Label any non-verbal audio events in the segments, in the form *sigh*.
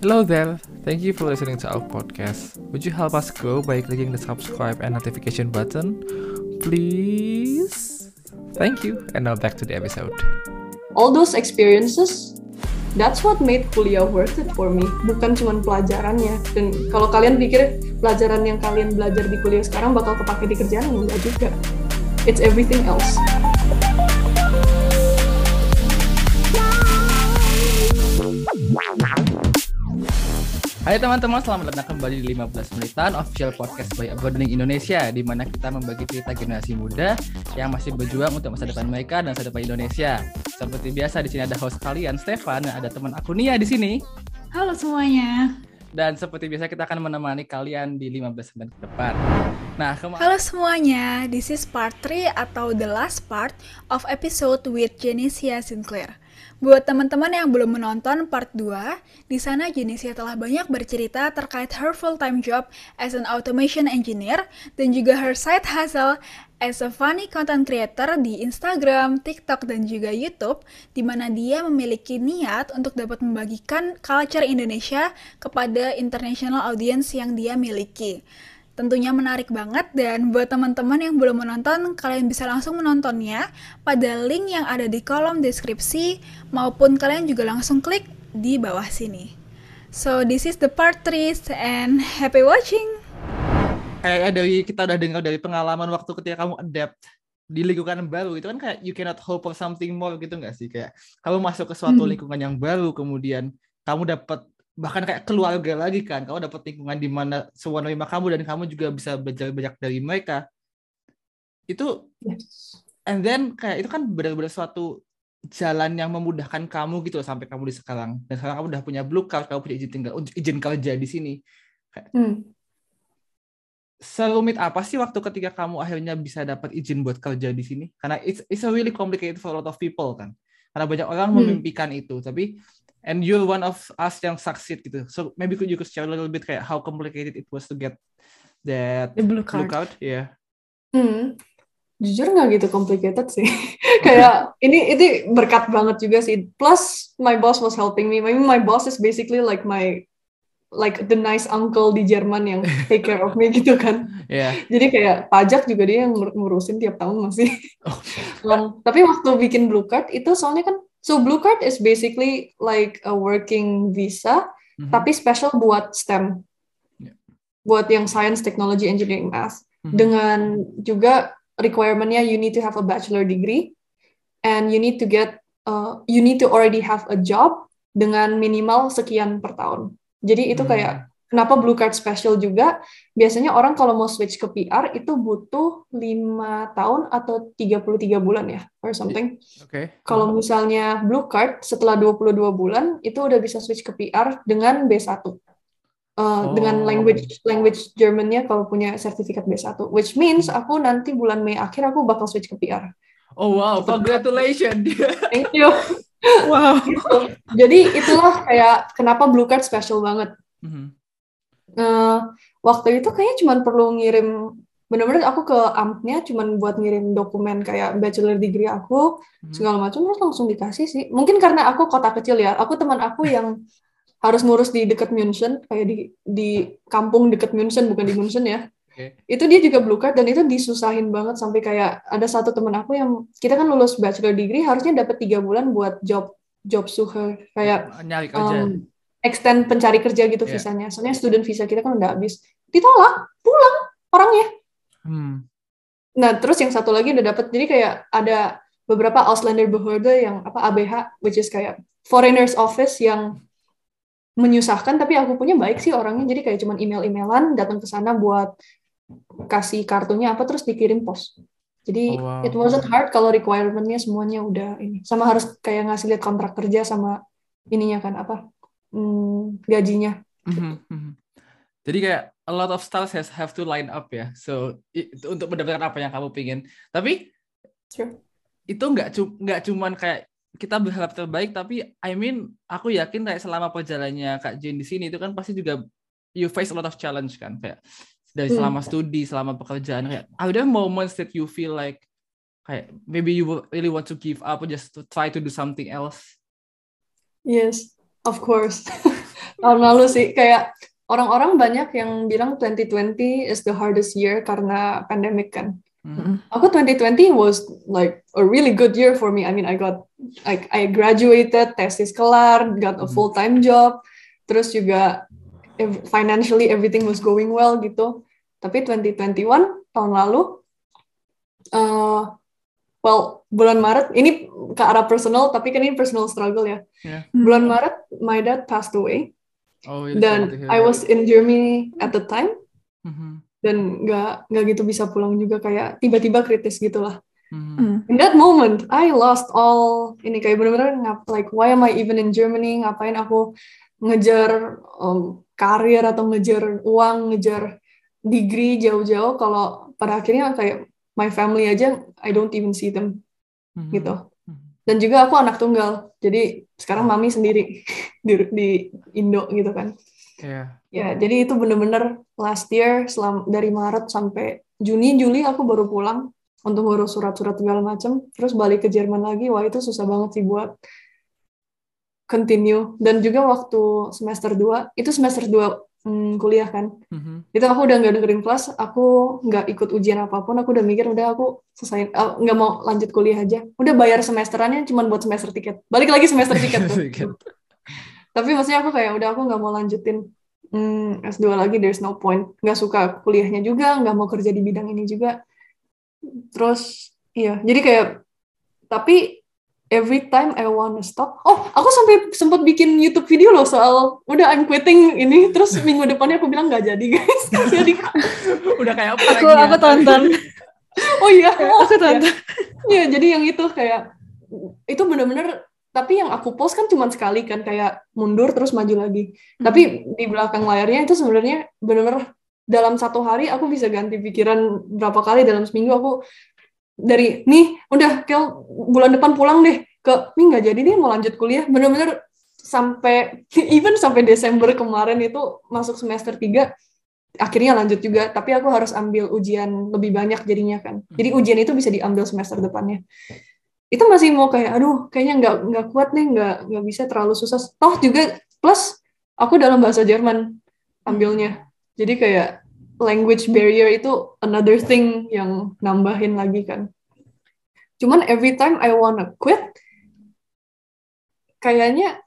Hello there, thank you for listening to our podcast. Would you help us grow by clicking the subscribe and notification button? Please? Thank you, and now back to the episode. All those experiences, that's what made kuliah worth it for me. Bukan cuma pelajarannya. Dan kalau kalian pikir pelajaran yang kalian belajar di kuliah sekarang bakal kepake di kerjaan, enggak juga. It's everything else. Hai teman-teman, selamat datang kembali di 15 menitan official podcast by Abounding Indonesia di mana kita membagi cerita generasi muda yang masih berjuang untuk masa depan mereka dan masa depan Indonesia. Seperti biasa di sini ada host kalian Stefan dan ada teman aku Nia di sini. Halo semuanya. Dan seperti biasa kita akan menemani kalian di 15 menit ke depan. Nah, Halo semuanya, this is part 3 atau the last part of episode with Genesia Sinclair. Buat teman-teman yang belum menonton part 2, di sana Genesia telah banyak bercerita terkait her full-time job as an automation engineer dan juga her side hustle as a funny content creator di Instagram, TikTok, dan juga YouTube, di mana dia memiliki niat untuk dapat membagikan culture Indonesia kepada international audience yang dia miliki. Tentunya menarik banget dan buat teman-teman yang belum menonton, kalian bisa langsung menontonnya pada link yang ada di kolom deskripsi maupun kalian juga langsung klik di bawah sini. So this is the part 3 and happy watching. Kayak dari kita udah dengar dari pengalaman waktu ketika kamu adapt di lingkungan baru itu kan kayak you cannot hope for something more gitu nggak sih kayak kamu masuk ke suatu hmm. lingkungan yang baru kemudian kamu dapat bahkan kayak keluarga lagi kan kamu dapat lingkungan di mana semua menerima kamu dan kamu juga bisa belajar banyak dari mereka itu yes. and then kayak itu kan benar-benar suatu jalan yang memudahkan kamu gitu loh, sampai kamu di sekarang dan sekarang kamu udah punya blue card kamu punya izin tinggal izin kerja di sini hmm. serumit apa sih waktu ketika kamu akhirnya bisa dapat izin buat kerja di sini karena it's, it's a really complicated for a lot of people kan karena banyak orang hmm. memimpikan itu tapi and you're one of us yang succeed gitu. So maybe could you could share a little bit kayak how complicated it was to get that The blue card. Blue card? Yeah. Hmm. Jujur nggak gitu complicated sih. *laughs* kayak ini ini berkat banget juga sih. Plus my boss was helping me. Maybe my boss is basically like my like the nice uncle di Jerman yang *laughs* take care of me gitu kan. Yeah. Jadi kayak pajak juga dia yang ngurusin tiap tahun masih. Oh. *laughs* um, tapi waktu bikin blue card itu soalnya kan So blue card is basically like a working visa, mm-hmm. tapi special buat STEM, yeah. buat yang science, technology, engineering, math. Mm-hmm. Dengan juga requirementnya you need to have a bachelor degree, and you need to get, uh, you need to already have a job dengan minimal sekian per tahun. Jadi itu mm-hmm. kayak Kenapa blue card special juga? Biasanya orang kalau mau switch ke PR itu butuh lima tahun atau 33 bulan ya, or something. Oke. Okay. Kalau misalnya blue card setelah 22 bulan itu udah bisa switch ke PR dengan B1. Uh, oh. dengan language language Germannya kalau punya sertifikat B1 which means aku nanti bulan Mei akhir aku bakal switch ke PR. Oh wow, congratulations. Thank you. Wow. gitu. Jadi itulah kayak kenapa blue card special banget. Mm -hmm uh, waktu itu kayaknya cuma perlu ngirim bener-bener aku ke ampnya cuma buat ngirim dokumen kayak bachelor degree aku hmm. segala macam terus langsung dikasih sih mungkin karena aku kota kecil ya aku teman aku yang harus ngurus di dekat München kayak di di kampung dekat München bukan di München ya okay. itu dia juga blue card dan itu disusahin banget sampai kayak ada satu teman aku yang kita kan lulus bachelor degree harusnya dapat tiga bulan buat job job suher kayak nyari kerja um, extend pencari kerja gitu yeah. visanya. Soalnya student visa kita kan udah habis. Ditolak, pulang orangnya. Hmm. Nah, terus yang satu lagi udah dapat. Jadi kayak ada beberapa Ausländer Behörde yang apa ABH which is kayak foreigners office yang menyusahkan tapi aku punya baik sih orangnya jadi kayak cuman email-emailan datang ke sana buat kasih kartunya apa terus dikirim pos. Jadi oh, wow. it wasn't hard kalau requirementnya semuanya udah ini sama harus kayak ngasih lihat kontrak kerja sama ininya kan apa hmm, gajinya. Mm -hmm. Jadi kayak a lot of styles has have to line up ya. So itu untuk mendapatkan apa yang kamu pingin. Tapi sure. itu nggak cu nggak cuman kayak kita berharap terbaik, tapi I mean aku yakin kayak selama perjalanannya Kak Jane di sini itu kan pasti juga you face a lot of challenge kan kayak dari hmm. selama studi, selama pekerjaan kayak are there moments that you feel like kayak maybe you really want to give up or just to try to do something else? Yes, Of course. *laughs* tahun lalu sih kayak orang-orang banyak yang bilang 2020 is the hardest year karena pandemic kan. Mm-hmm. Aku 2020 was like a really good year for me. I mean, I got like I graduated, tesis kelar, got a full time job, terus juga financially everything was going well gitu. Tapi 2021 tahun lalu, uh, well bulan Maret ini ke arah personal, tapi kan ini personal struggle ya. Yeah. Bulan Maret, my dad passed away. Oh, dan I was in Germany at the time. Mm-hmm dan nggak nggak gitu bisa pulang juga kayak tiba-tiba kritis gitulah mm. in that moment I lost all ini kayak benar-benar ngap like why am I even in Germany ngapain aku ngejar um, karir atau ngejar uang ngejar degree jauh-jauh kalau pada akhirnya kayak my family aja I don't even see them mm. gitu hmm. dan juga aku anak tunggal jadi sekarang mami sendiri *laughs* di, di Indo gitu kan Yeah. Ya, jadi itu bener-bener last year selam, dari Maret sampai Juni Juli aku baru pulang untuk ngurus surat-surat segala macam, terus balik ke Jerman lagi. Wah, itu susah banget sih buat continue. Dan juga waktu semester 2, itu semester 2 hmm, kuliah kan. Mm-hmm. Itu aku udah nggak dengerin kelas, aku nggak ikut ujian apa pun, aku udah mikir udah aku selesai nggak uh, mau lanjut kuliah aja. Udah bayar semesterannya cuma buat semester tiket. Balik lagi semester tiket tuh. *laughs* tapi maksudnya aku kayak udah aku nggak mau lanjutin hmm, S2 lagi there's no point nggak suka kuliahnya juga nggak mau kerja di bidang ini juga terus iya jadi kayak tapi every time I wanna stop. Oh aku sampai sempat bikin YouTube video loh soal udah I'm quitting ini. Terus minggu depannya aku bilang nggak jadi guys. Jadi. *laughs* Udah kayak apa aku aku tonton. *laughs* Oh iya. Aku tonton. Iya jadi yang itu kayak itu bener-bener tapi yang aku post kan cuma sekali kan kayak mundur terus maju lagi. Hmm. tapi di belakang layarnya itu sebenarnya benar-benar dalam satu hari aku bisa ganti pikiran berapa kali dalam seminggu aku dari nih udah kel bulan depan pulang deh ke nih nggak jadi nih mau lanjut kuliah. Bener-bener sampai *laughs* even sampai Desember kemarin itu masuk semester 3 akhirnya lanjut juga. Tapi aku harus ambil ujian lebih banyak jadinya kan. Jadi hmm. ujian itu bisa diambil semester depannya. Itu masih mau kayak aduh kayaknya nggak nggak kuat nih nggak nggak bisa terlalu susah. Toh juga plus aku dalam bahasa Jerman ambilnya. Jadi kayak language barrier itu another thing yang nambahin lagi kan. Cuman every time I wanna quit kayaknya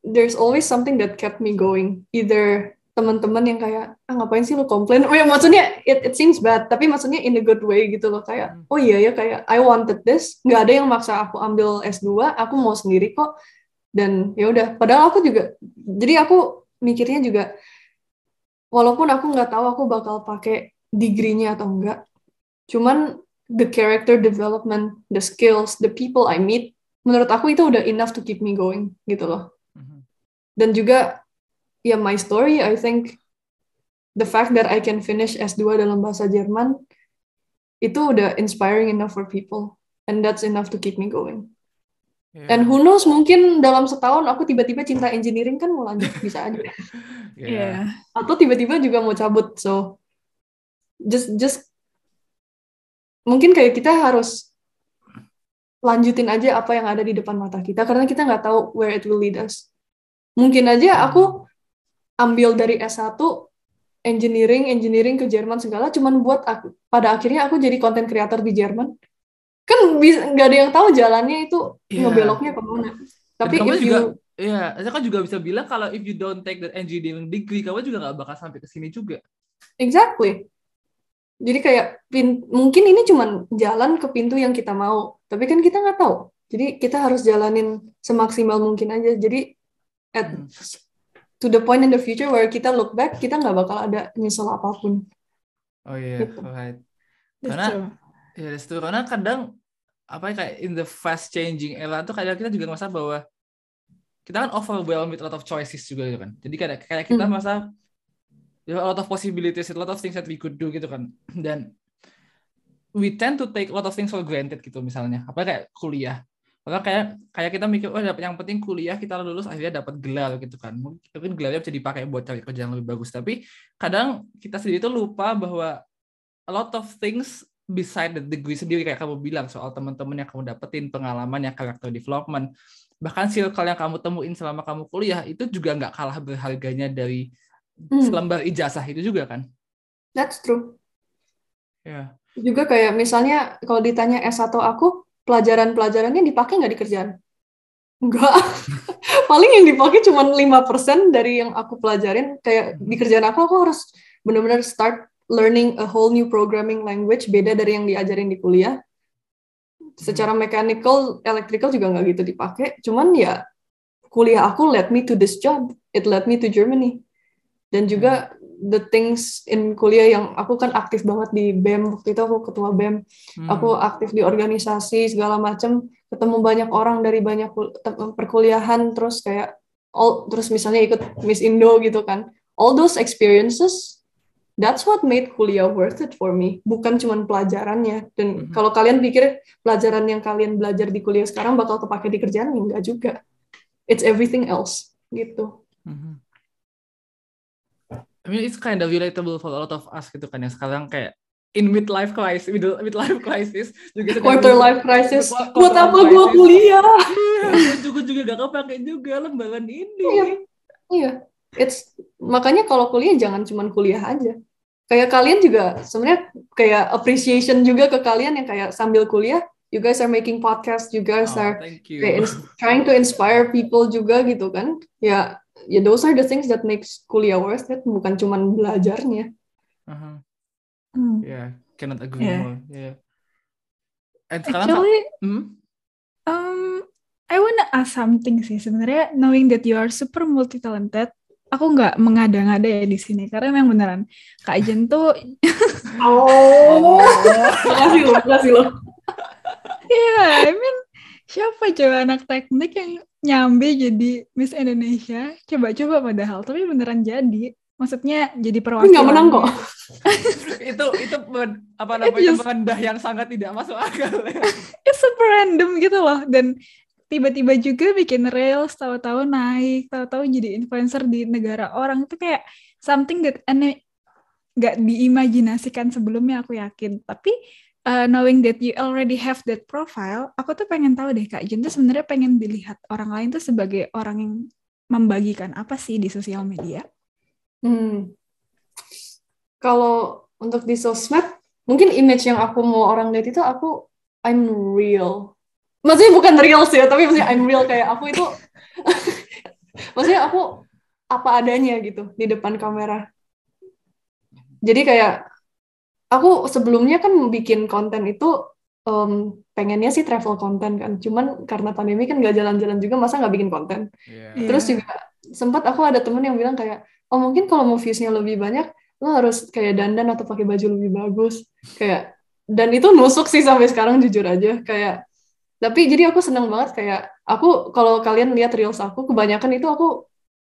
there's always something that kept me going. Either teman-teman yang kayak ah ngapain sih lo komplain? Oh ya maksudnya it, it seems bad tapi maksudnya in a good way gitu loh. Kayak hmm. oh iya ya kayak I wanted this nggak ada yang maksa aku ambil S2 aku mau sendiri kok. Dan ya udah padahal aku juga jadi aku mikirnya juga walaupun aku nggak tahu aku bakal pakai degree-nya atau enggak cuman the character development the skills the people I meet menurut aku itu udah enough to keep me going gitu loh hmm. dan juga ya yeah, my story I think the fact that I can finish S2 dalam bahasa Jerman itu udah inspiring enough for people and that's enough to keep me going. Yeah. And who knows mungkin dalam setahun aku tiba-tiba cinta engineering kan mau lanjut bisa aja. *laughs* yeah. yeah. Atau tiba-tiba juga mau cabut so just just mungkin kayak kita harus lanjutin aja apa yang ada di depan mata kita karena kita nggak tahu where it will lead us. Mungkin aja aku ambil dari S1 engineering, engineering ke Jerman segala cuman buat aku pada akhirnya aku jadi konten creator di Jerman. Kan nggak ada yang tahu jalannya itu yeah. ngebeloknya ke mana. Tapi kamu if juga, you ya, saya kan juga bisa bilang kalau if you don't take the engineering degree, kamu juga nggak bakal sampai ke sini juga. Exactly. Jadi kayak pin, mungkin ini cuma jalan ke pintu yang kita mau, tapi kan kita nggak tahu. Jadi kita harus jalanin semaksimal mungkin aja. Jadi at hmm to the point in the future where kita look back kita nggak bakal ada nyesel apa pun oh iya yeah, gitu. right karena ya itu karena kadang apa ya kayak in the fast changing era tuh kadang kita juga merasa bahwa kita kan overwhelmed with a lot of choices juga gitu kan. Jadi kayak kayak kita hmm. merasa there a lot of possibilities a lot of things that we could do gitu kan. Dan we tend to take a lot of things for granted gitu misalnya. Apa kayak kuliah. Maka kayak kayak kita mikir oh dapat yang penting kuliah kita lulus akhirnya dapat gelar gitu kan. Mungkin gelarnya bisa dipakai buat cari kerja yang lebih bagus. Tapi kadang kita sendiri itu lupa bahwa a lot of things beside the degree sendiri kayak kamu bilang soal teman-teman yang kamu dapetin pengalaman yang character development bahkan circle yang kamu temuin selama kamu kuliah itu juga nggak kalah berharganya dari hmm. selembar ijazah itu juga kan that's true ya yeah. juga kayak misalnya kalau ditanya S1 aku pelajaran-pelajarannya dipakai nggak di kerjaan Enggak. *laughs* Paling yang dipakai cuma 5% dari yang aku pelajarin. Kayak di kerjaan aku, aku harus benar-benar start learning a whole new programming language beda dari yang diajarin di kuliah. Secara mechanical, electrical juga nggak gitu dipakai. Cuman ya kuliah aku led me to this job. It led me to Germany. Dan juga the things in kuliah yang aku kan aktif banget di BEM waktu itu aku ketua BEM. Hmm. Aku aktif di organisasi segala macam, ketemu banyak orang dari banyak perkuliahan terus kayak all terus misalnya ikut Miss Indo gitu kan. All those experiences that's what made kuliah worth it for me bukan cuma pelajarannya dan mm -hmm. kalau kalian pikir pelajaran yang kalian belajar di kuliah sekarang bakal kepake di kerjaan enggak juga it's everything else gitu mm -hmm. I mean it's kind of relatable for a lot of us gitu kan yang sekarang kayak in midlife crisis, middle midlife crisis juga quarter life crisis. Buat apa gua kuliah? Iya, *laughs* juga juga gak kepake juga lembaran ini. Iya. Iya. It's makanya kalau kuliah jangan cuma kuliah aja kayak kalian juga sebenarnya kayak appreciation juga ke kalian yang kayak sambil kuliah you guys are making podcast you guys oh, are kayak trying to inspire people juga gitu kan ya ya those are the things that makes kuliah worth it bukan cuman belajarnya uh-huh. hmm. yeah cannot agree yeah. more yeah And actually hmm? um I wanna ask something sih sebenarnya knowing that you are super multi talented aku nggak mengada-ngada ya di sini karena memang beneran. Kak Jen tuh *laughs* oh. Makasih loh makasih loh. Iya, I mean siapa coba anak teknik yang nyambi jadi Miss Indonesia? Coba-coba padahal tapi beneran jadi. Maksudnya jadi perwakilan. Nggak menang kok. *laughs* Itu itu apa namanya just, yang sangat tidak masuk akal ya. *laughs* it's super random gitu loh. Dan tiba-tiba juga bikin reels tahu-tahu naik tahu-tahu jadi influencer di negara orang. Itu kayak something that aneh nggak diimajinasikan sebelumnya aku yakin. Tapi uh, knowing that you already have that profile aku tuh pengen tahu deh kak Jun tuh sebenarnya pengen dilihat orang lain tuh sebagai orang yang membagikan apa sih di sosial media? Hmm. kalau untuk di sosmed mungkin image yang aku mau orang lihat itu aku I'm real maksudnya bukan real sih tapi maksudnya I'm real kayak aku itu *laughs* maksudnya aku apa adanya gitu di depan kamera. Jadi kayak aku sebelumnya kan bikin konten itu um, pengennya sih travel konten kan. Cuman karena pandemi kan gak jalan-jalan juga masa nggak bikin konten? Yeah. terus juga sempat aku ada temen yang bilang kayak oh mungkin kalau mau viewsnya lebih banyak lo harus kayak dandan atau pakai baju lebih bagus. Kayak dan itu nusuk sih sampai sekarang jujur aja. Kayak tapi jadi aku seneng banget kayak aku kalau kalian lihat reels aku kebanyakan itu aku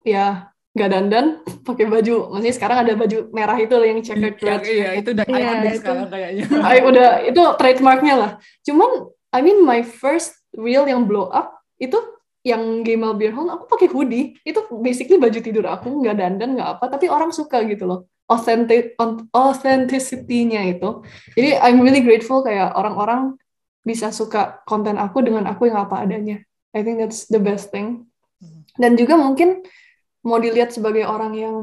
ya nggak dandan *laughs* pakai baju. Maksudnya sekarang ada baju merah itu yang checkered iya, iya itu udah iya, itu. sekarang kayaknya. *laughs* I, udah itu trademarknya lah. Cuman I mean my first reel yang blow up itu yang Gamal Beer Hall aku pakai hoodie. Itu basically baju tidur aku nggak dandan nggak apa tapi orang suka gitu loh. Authentic authenticity-nya itu. Jadi I'm really grateful kayak orang-orang bisa suka konten aku dengan aku yang apa adanya. I think that's the best thing. Hmm. Dan juga mungkin mau dilihat sebagai orang yang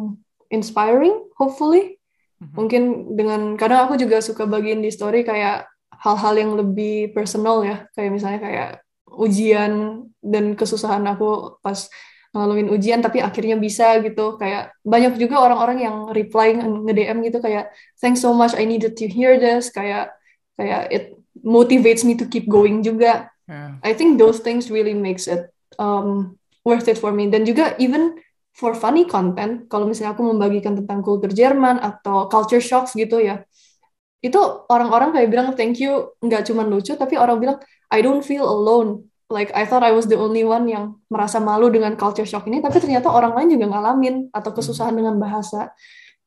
inspiring, hopefully. Hmm. Mungkin dengan kadang aku juga suka bagiin di story kayak hal-hal yang lebih personal ya, kayak misalnya kayak ujian dan kesusahan aku pas ngalamin ujian tapi akhirnya bisa gitu kayak banyak juga orang-orang yang reply nge-DM gitu kayak thanks so much I needed to hear this kayak kayak it motivates me to keep going juga. Yeah. I think those things really makes it um, worth it for me. Dan juga even for funny content, kalau misalnya aku membagikan tentang kultur Jerman atau culture shocks gitu ya, itu orang-orang kayak bilang thank you nggak cuma lucu, tapi orang bilang I don't feel alone. Like I thought I was the only one yang merasa malu dengan culture shock ini, tapi ternyata orang lain juga ngalamin atau kesusahan dengan bahasa.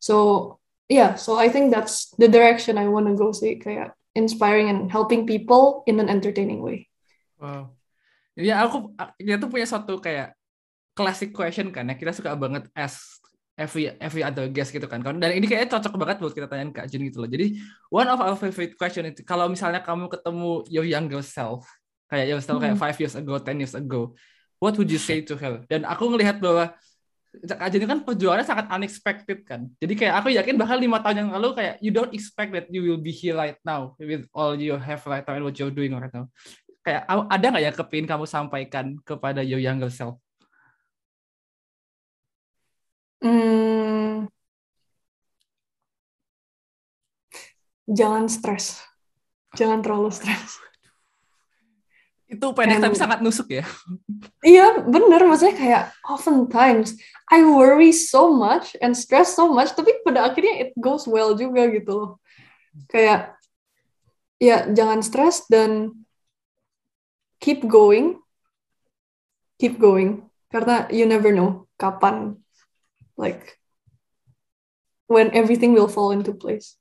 So yeah, so I think that's the direction I wanna go sih kayak inspiring and helping people in an entertaining way. Wow. Ya aku kita tuh punya satu kayak classic question kan ya kita suka banget ask every every other guest gitu kan. Dan ini kayaknya cocok banget buat kita tanyain Kak Jin gitu loh. Jadi one of our favorite question itu kalau misalnya kamu ketemu your younger self kayak yourself hmm. kayak five years ago, ten years ago, what would you say to her? Dan aku ngelihat bahwa Jin kan perjuangannya sangat unexpected kan. Jadi kayak aku yakin bahkan lima tahun yang lalu kayak you don't expect that you will be here right now with all you have right now and what you're doing right now. Kayak ada nggak ya kepingin kamu sampaikan kepada your younger self? Hmm, jangan stres. Jangan terlalu stres. Itu pendek And, tapi sangat nusuk ya. *laughs* Iya, bener. Maksudnya kayak oftentimes I worry so much and stress so much, tapi pada akhirnya it goes well juga gitu loh. Kayak, ya jangan stres dan keep going. Keep going. Karena you never know kapan like when everything will fall into place.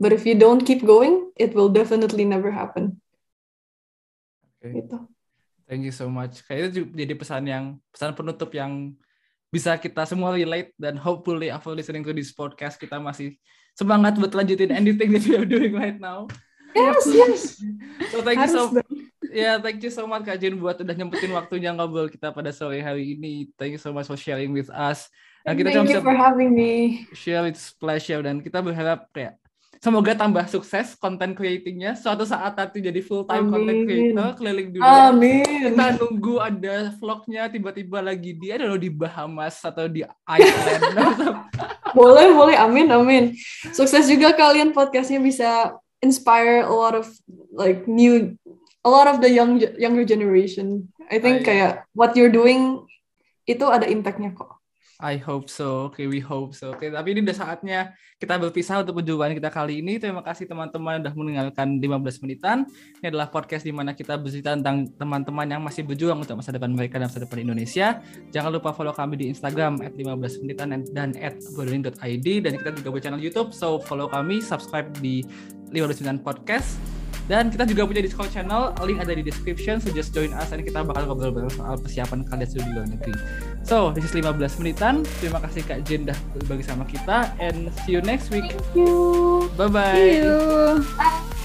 But if you don't keep going, it will definitely never happen. Okay. Gitu. Thank you so much. Kayaknya itu jadi pesan yang pesan penutup yang bisa kita semua relate dan hopefully after listening to this podcast kita masih semangat buat lanjutin anything that we are doing right now. Yes, yes. So thank you so much. Ya, yeah, thank you so much Kak Jin buat udah nyempetin waktunya ngobrol kita pada sore hari ini. Thank you so much for sharing with us. Nah, kita Thank you for having me. Share it's pleasure dan kita berharap kayak semoga tambah sukses konten creatingnya suatu saat nanti jadi full time content creator keliling dunia. Amin. Kita nunggu ada vlognya tiba-tiba lagi di ada di Bahamas atau di Iceland. *laughs* *laughs* boleh boleh amin amin. Sukses juga kalian podcastnya bisa inspire a lot of like new a lot of the young younger generation. I think kayak what you're doing itu ada impactnya kok. I hope so. Okay, we hope so. Okay, tapi ini udah saatnya kita berpisah untuk perjumpaan kita kali ini. Terima kasih teman-teman udah mendengarkan 15 menitan. Ini adalah podcast di mana kita bercerita tentang teman-teman yang masih berjuang untuk masa depan mereka dan masa depan Indonesia. Jangan lupa follow kami di Instagram at 15 menitan dan at dan kita juga buat channel YouTube. So follow kami, subscribe di 15 menitan podcast dan kita juga punya Discord channel, link ada di description, so just join us dan kita bakal ngobrol bareng soal persiapan kalian studi di luar negeri. So, this is 15 menitan. Terima kasih Kak Jen dah berbagi sama kita and see you next week. Thank you. Bye-bye. See you. Bye.